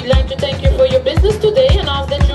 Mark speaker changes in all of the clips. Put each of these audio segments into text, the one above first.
Speaker 1: We'd like to thank you for your business today and ask that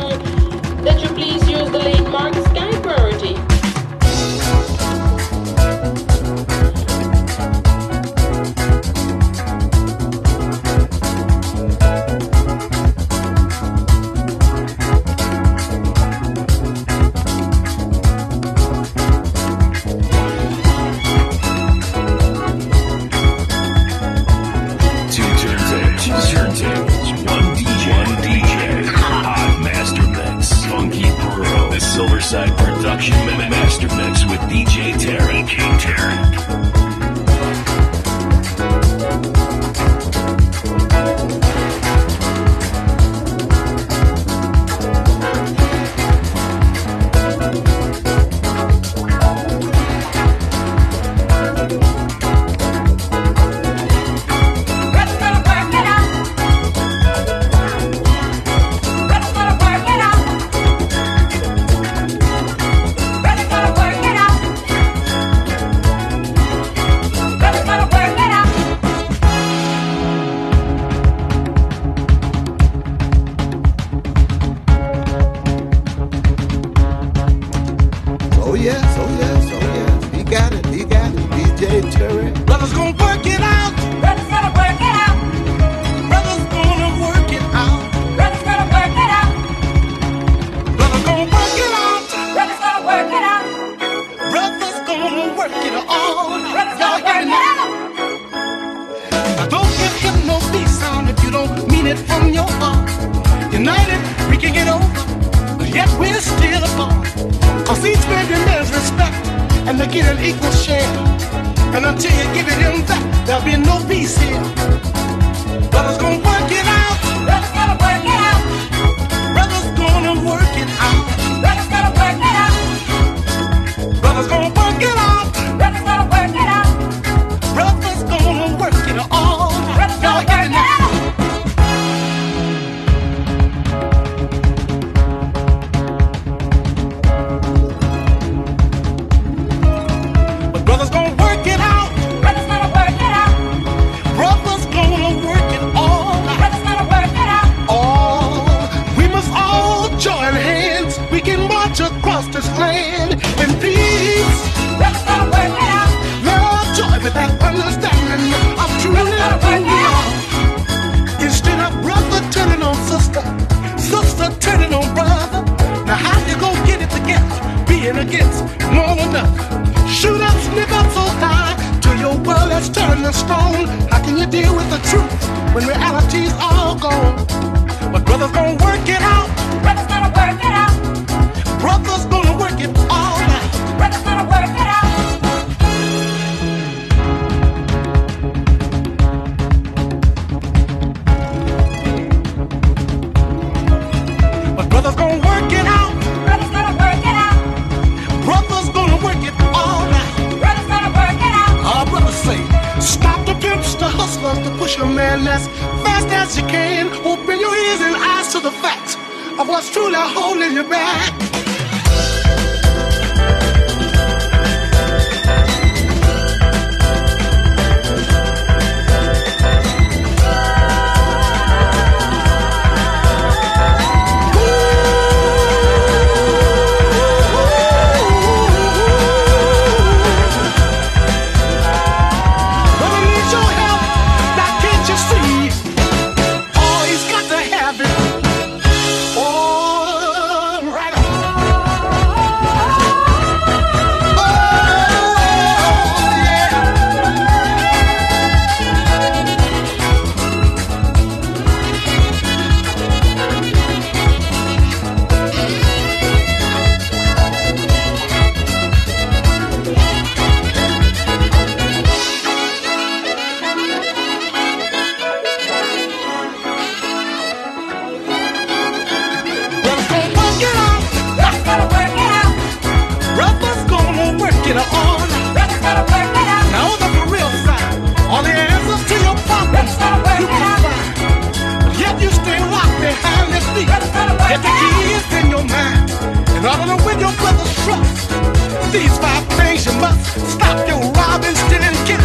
Speaker 2: strong. How can you deal with the truth when reality's all gone? But brothers gonna work it out.
Speaker 3: get her
Speaker 2: on. Let's get her. Now on
Speaker 3: the real side, all the
Speaker 2: answers to your problems you can
Speaker 3: find. Yet you stay locked
Speaker 2: behind this beat. Get the keys in your mind. In order to win your brother's trust,
Speaker 1: these five things you must stop your robbing, stealing, killing.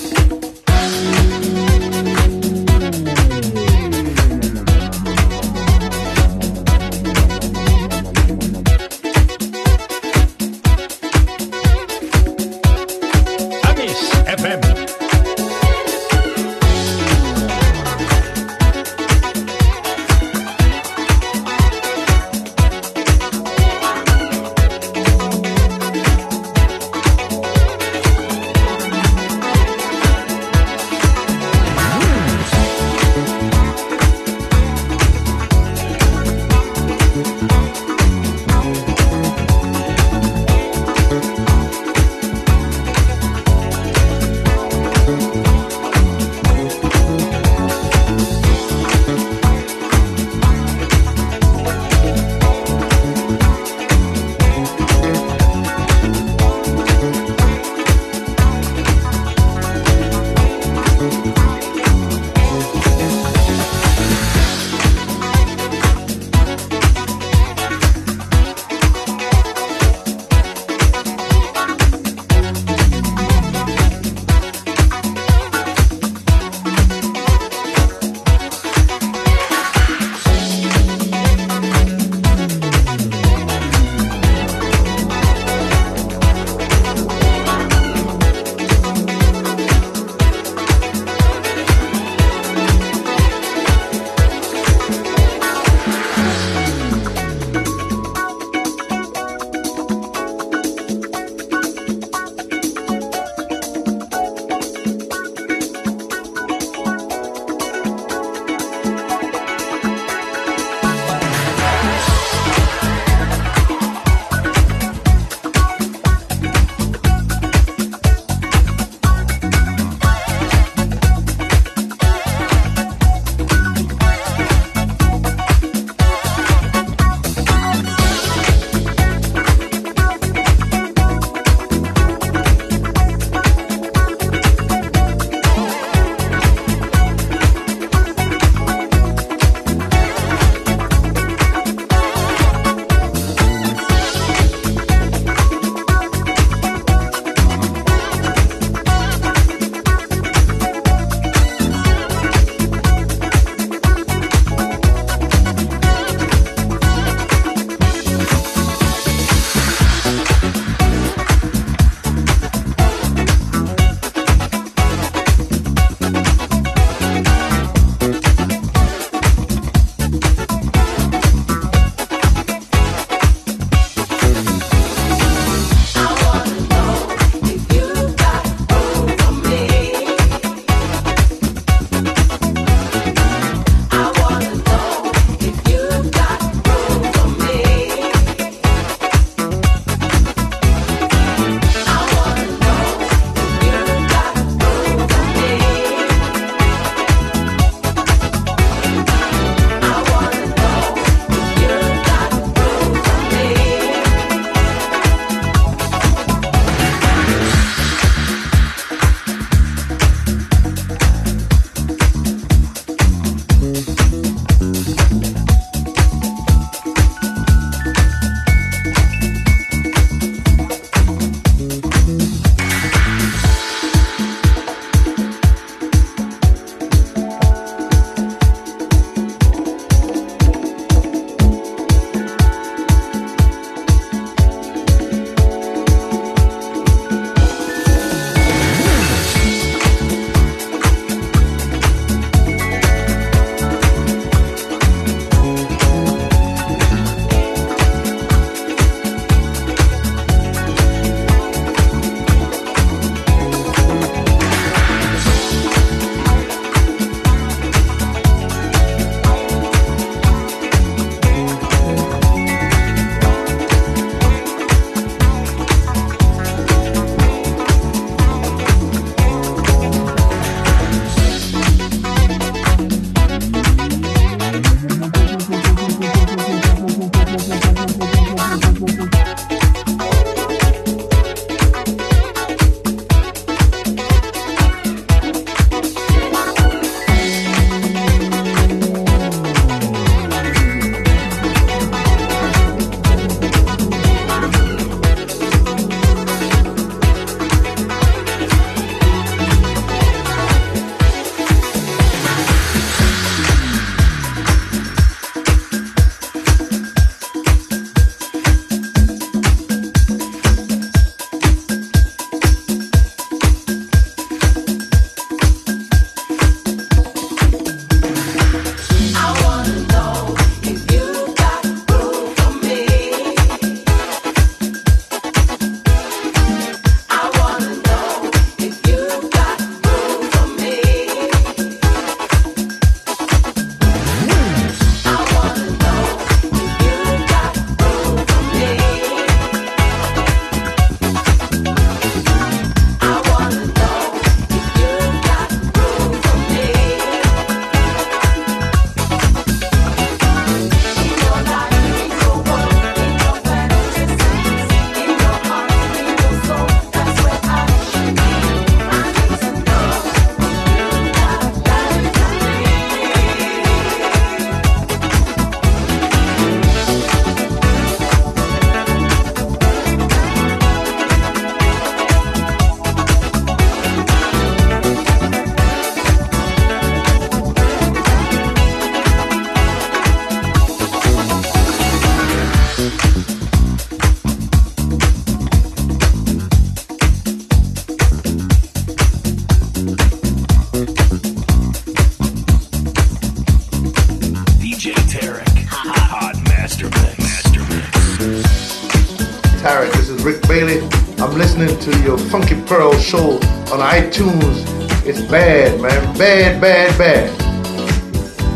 Speaker 2: bad, bad, bad.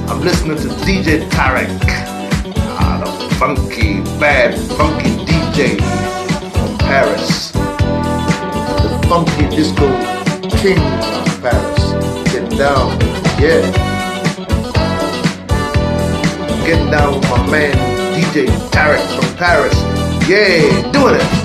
Speaker 2: I'm listening to DJ Tarek. Ah, the funky, bad, funky DJ from Paris. The funky disco king of Paris. Get down, yeah getting down with my man DJ Tarek from Paris. Yeah, doing it.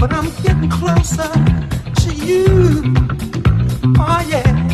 Speaker 4: But I'm getting closer to you. Oh yeah.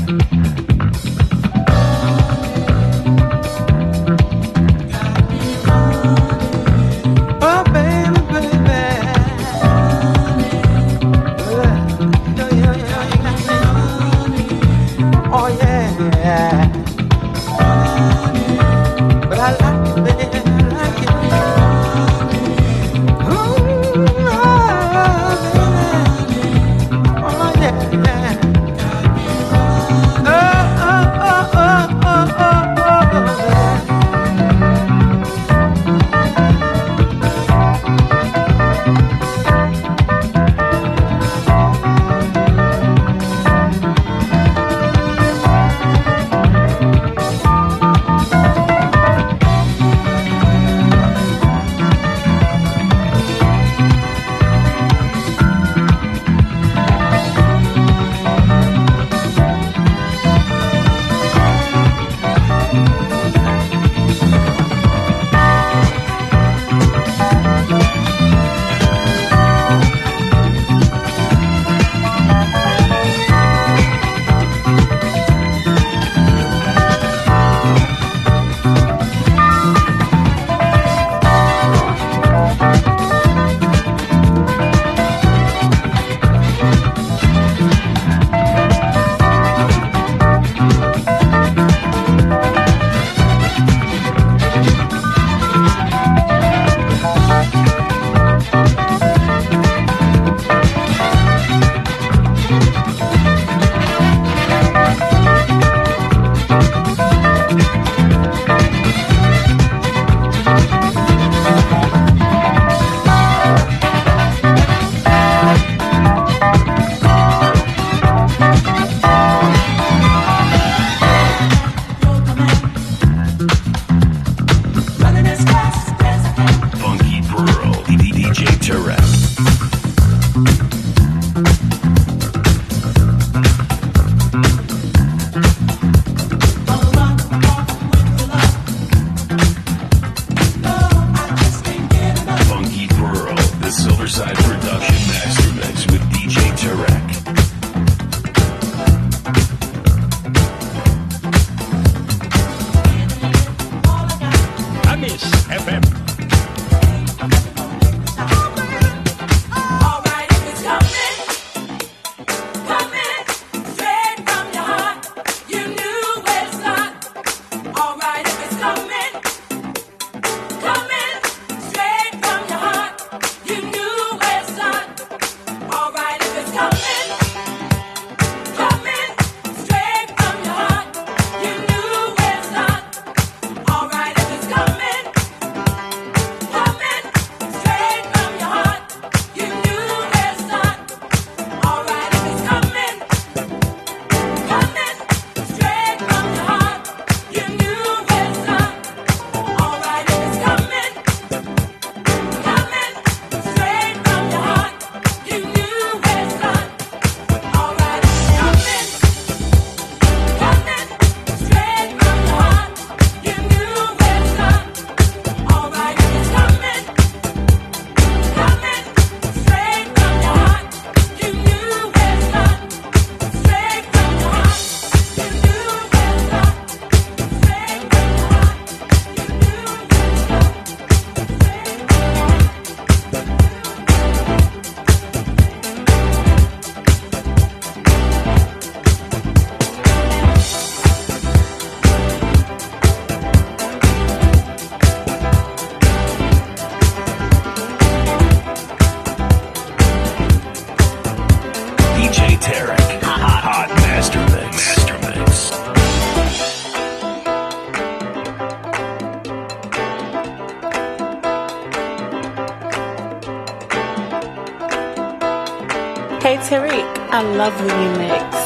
Speaker 5: love when you mix.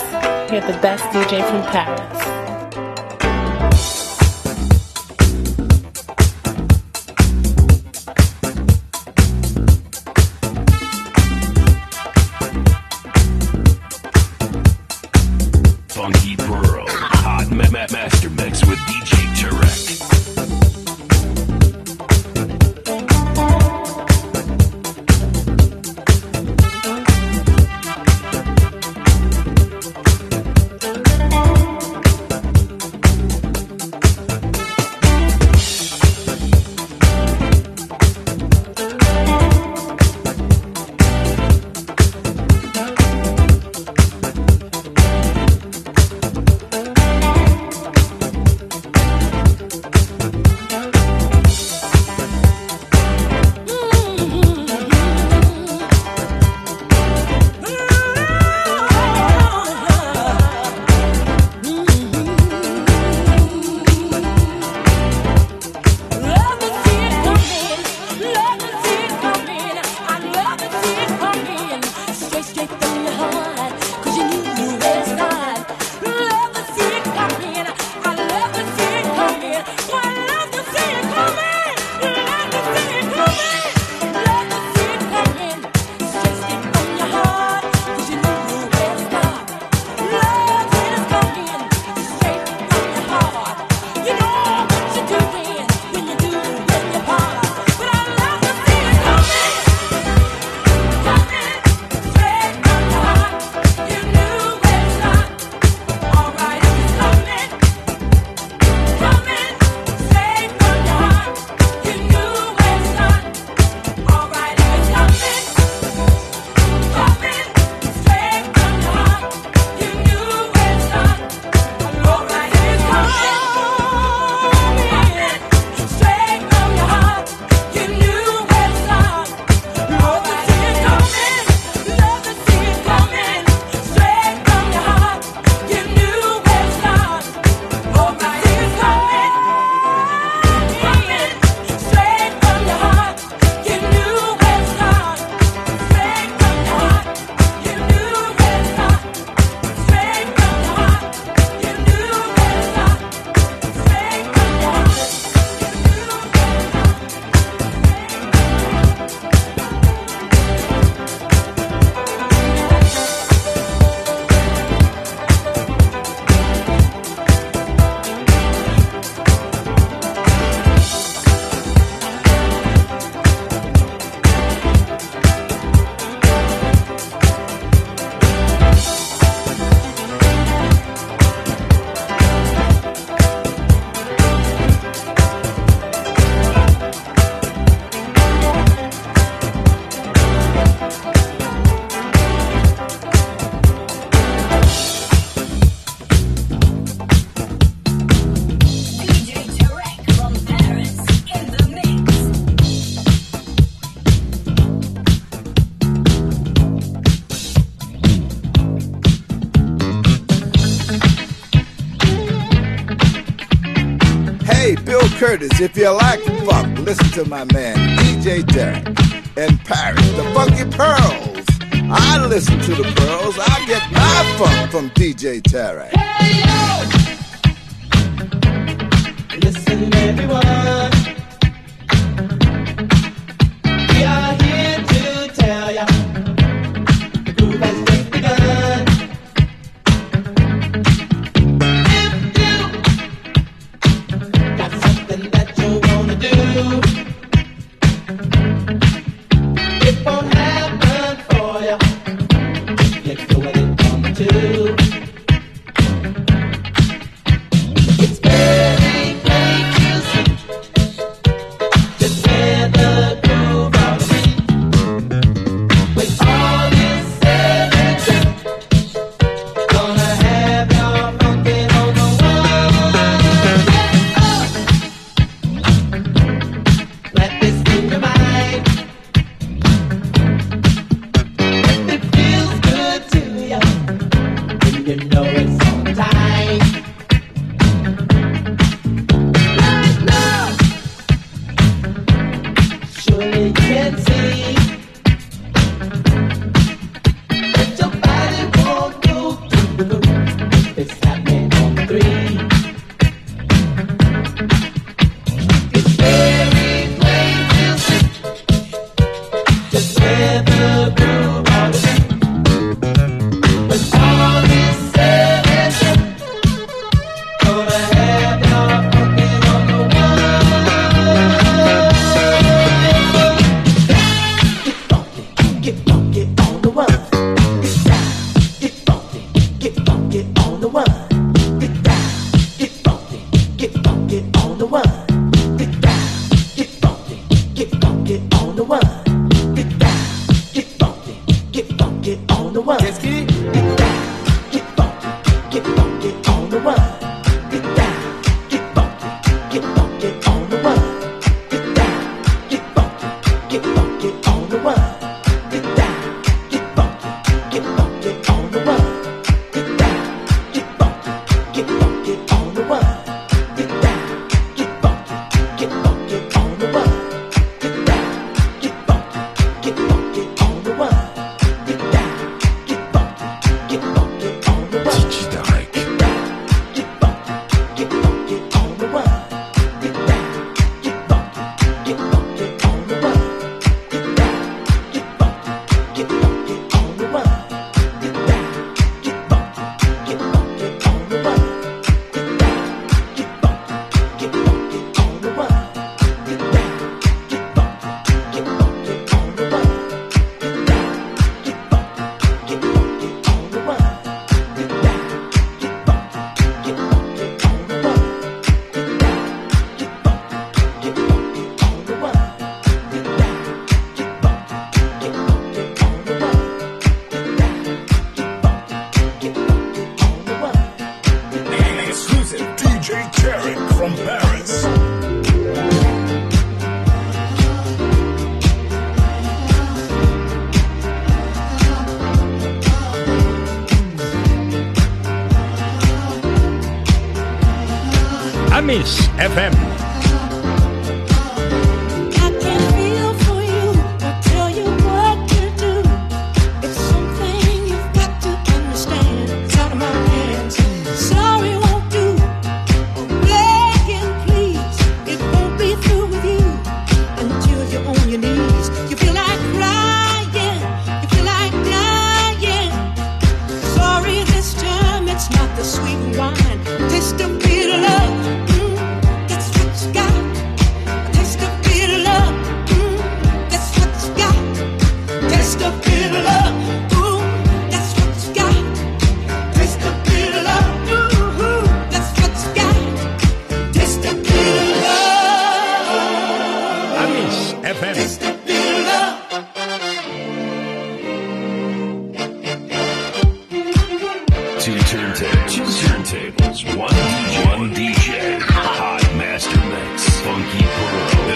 Speaker 5: You're the best DJ from Paris.
Speaker 6: Paris. If you like funk, listen to my man DJ Derek in Paris. The Funky Pearls. I listen to the pearls. I get my funk from DJ
Speaker 7: Derek. Hey yo, listen everyone.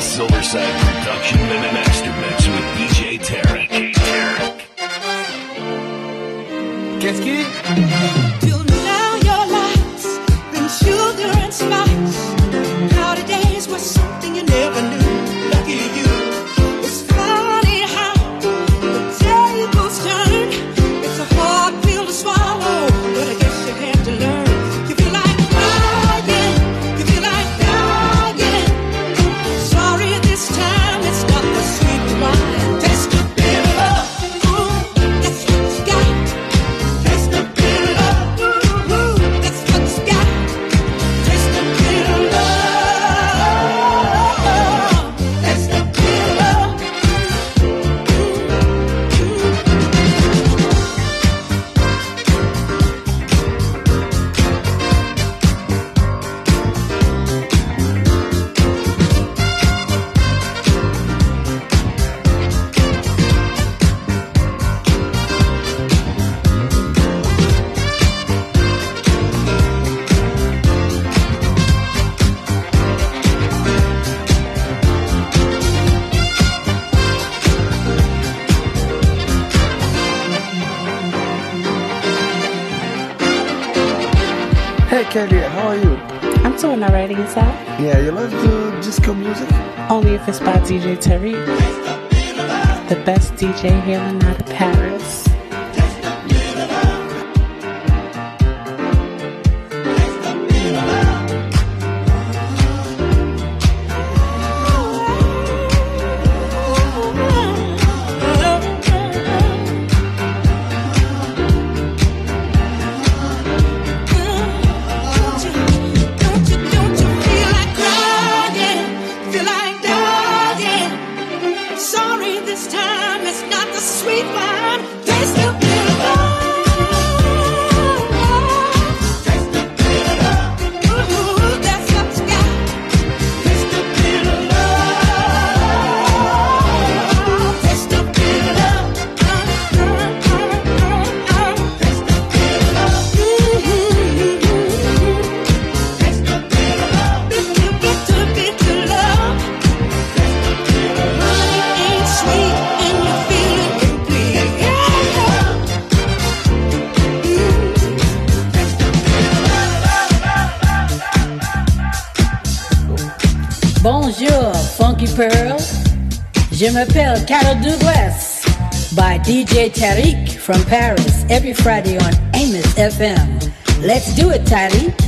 Speaker 7: Silverside Production Master Mix with DJ Tarek.
Speaker 2: Qu'est-ce qui
Speaker 8: Breakfast by DJ Tarek, the best DJ here in out of Paris.
Speaker 9: Carol Douglas by DJ Tarek from Paris every Friday on Amos FM. Let's do it,
Speaker 10: Tarek.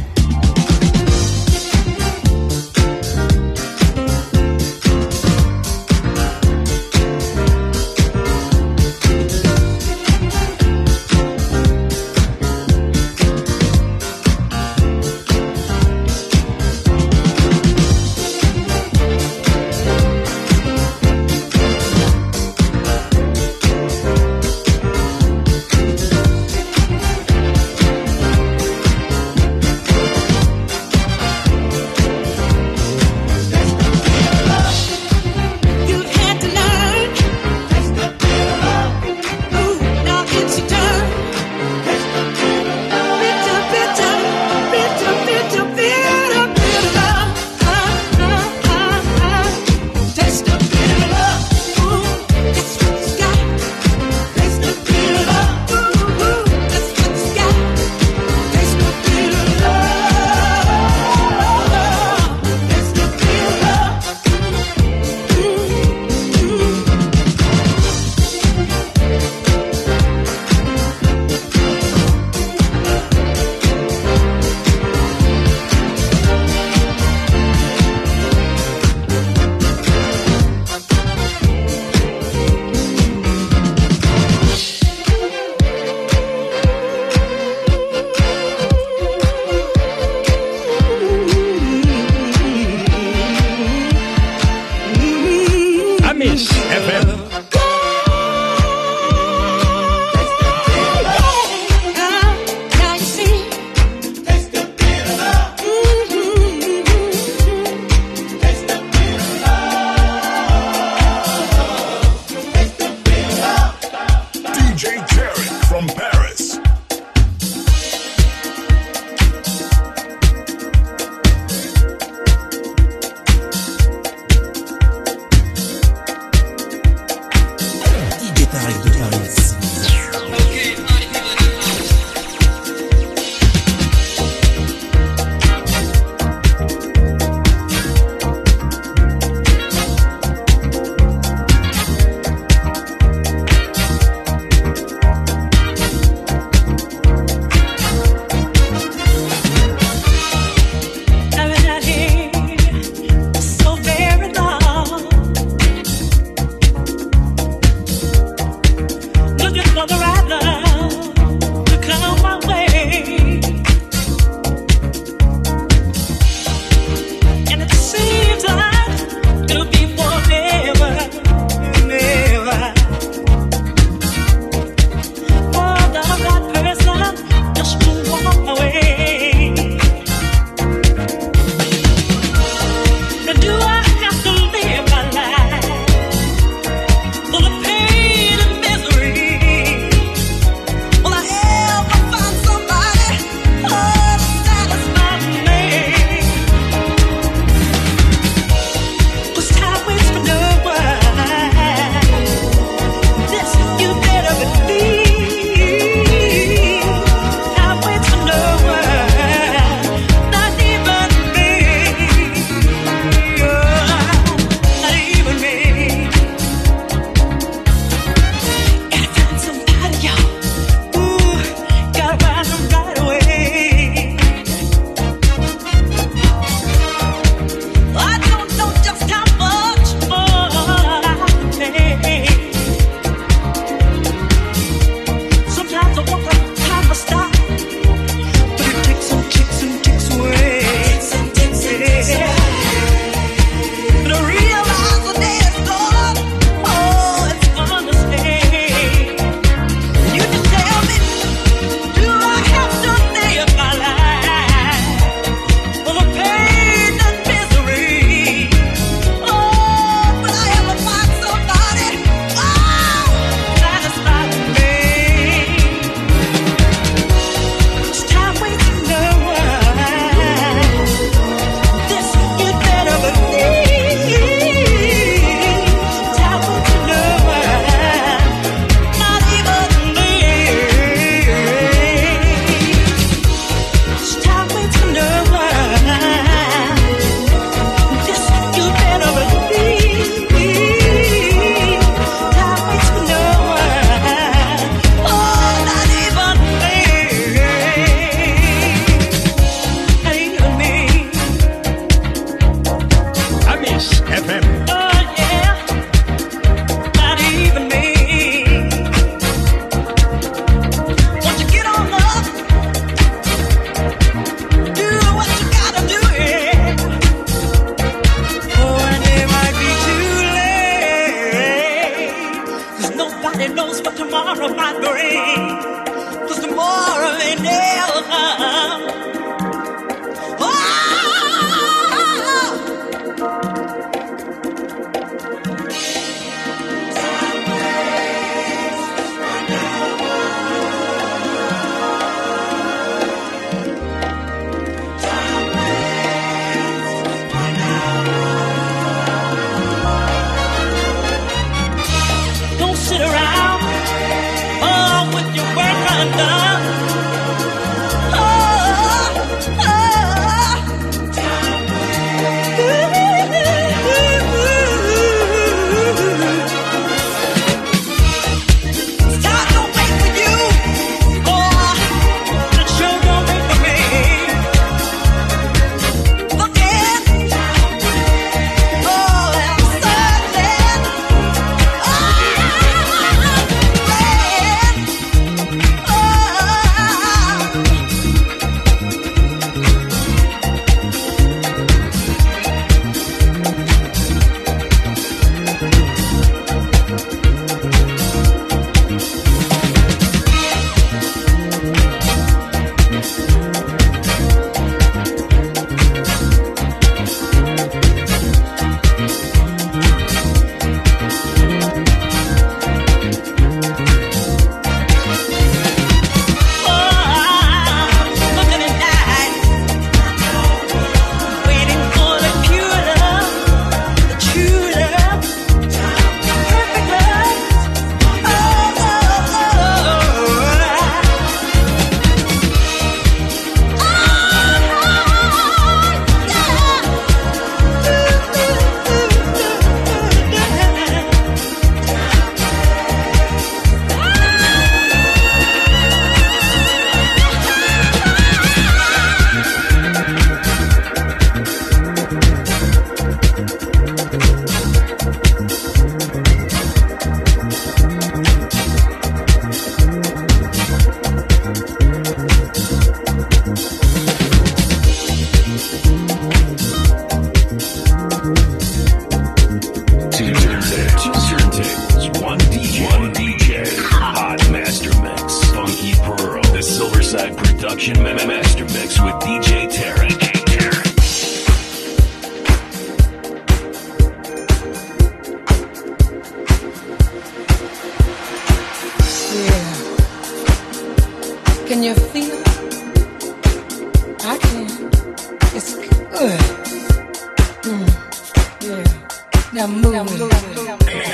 Speaker 5: I'm moving.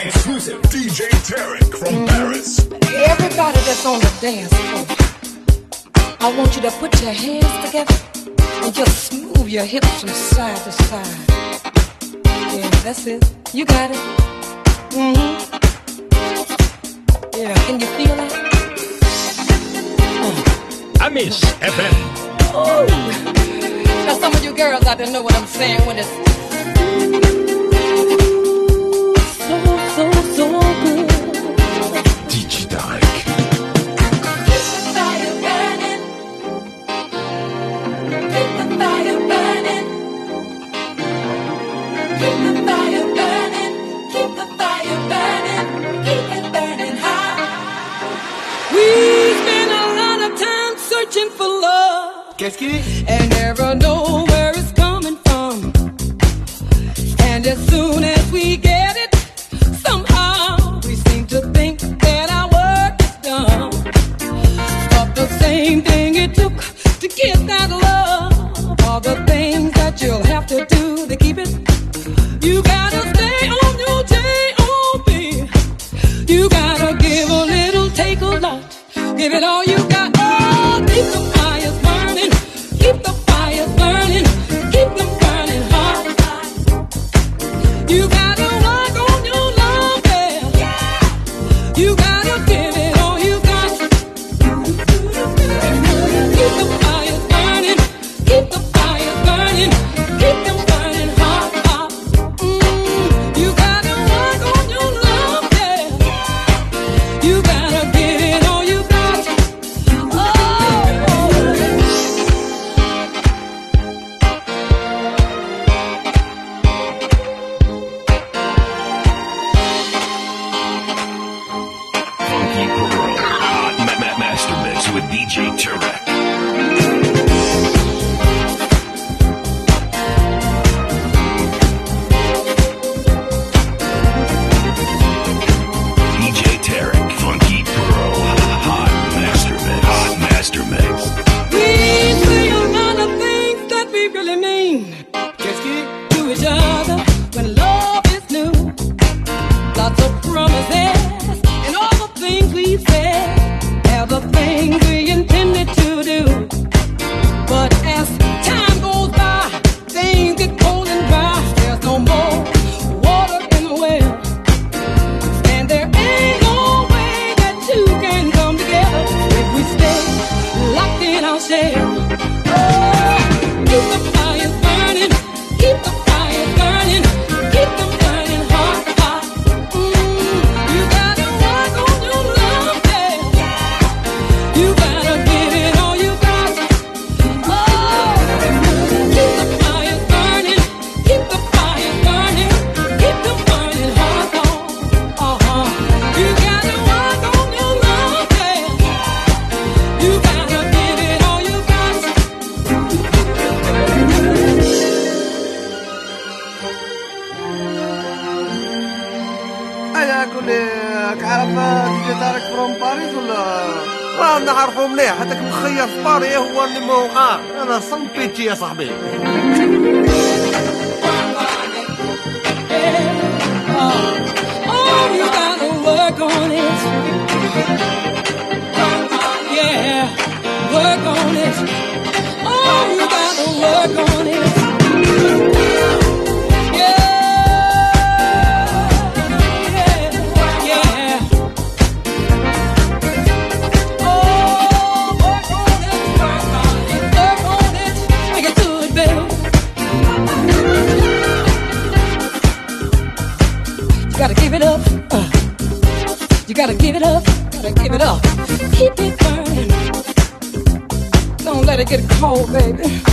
Speaker 11: Exclusive DJ Tarek from mm-hmm. Paris.
Speaker 5: Everybody that's on the dance floor, I want you to put your hands together and just move your hips from side to side. Yeah, that's it. You got it. Mm-hmm. Yeah, can you feel it?
Speaker 12: I miss FM.
Speaker 5: Oh. Now some of you girls out there know what I'm saying when it's
Speaker 2: Qu'est-ce qu'il dit?
Speaker 5: And never know where it's coming from. And as soon as Oh, you gotta work on cold, baby.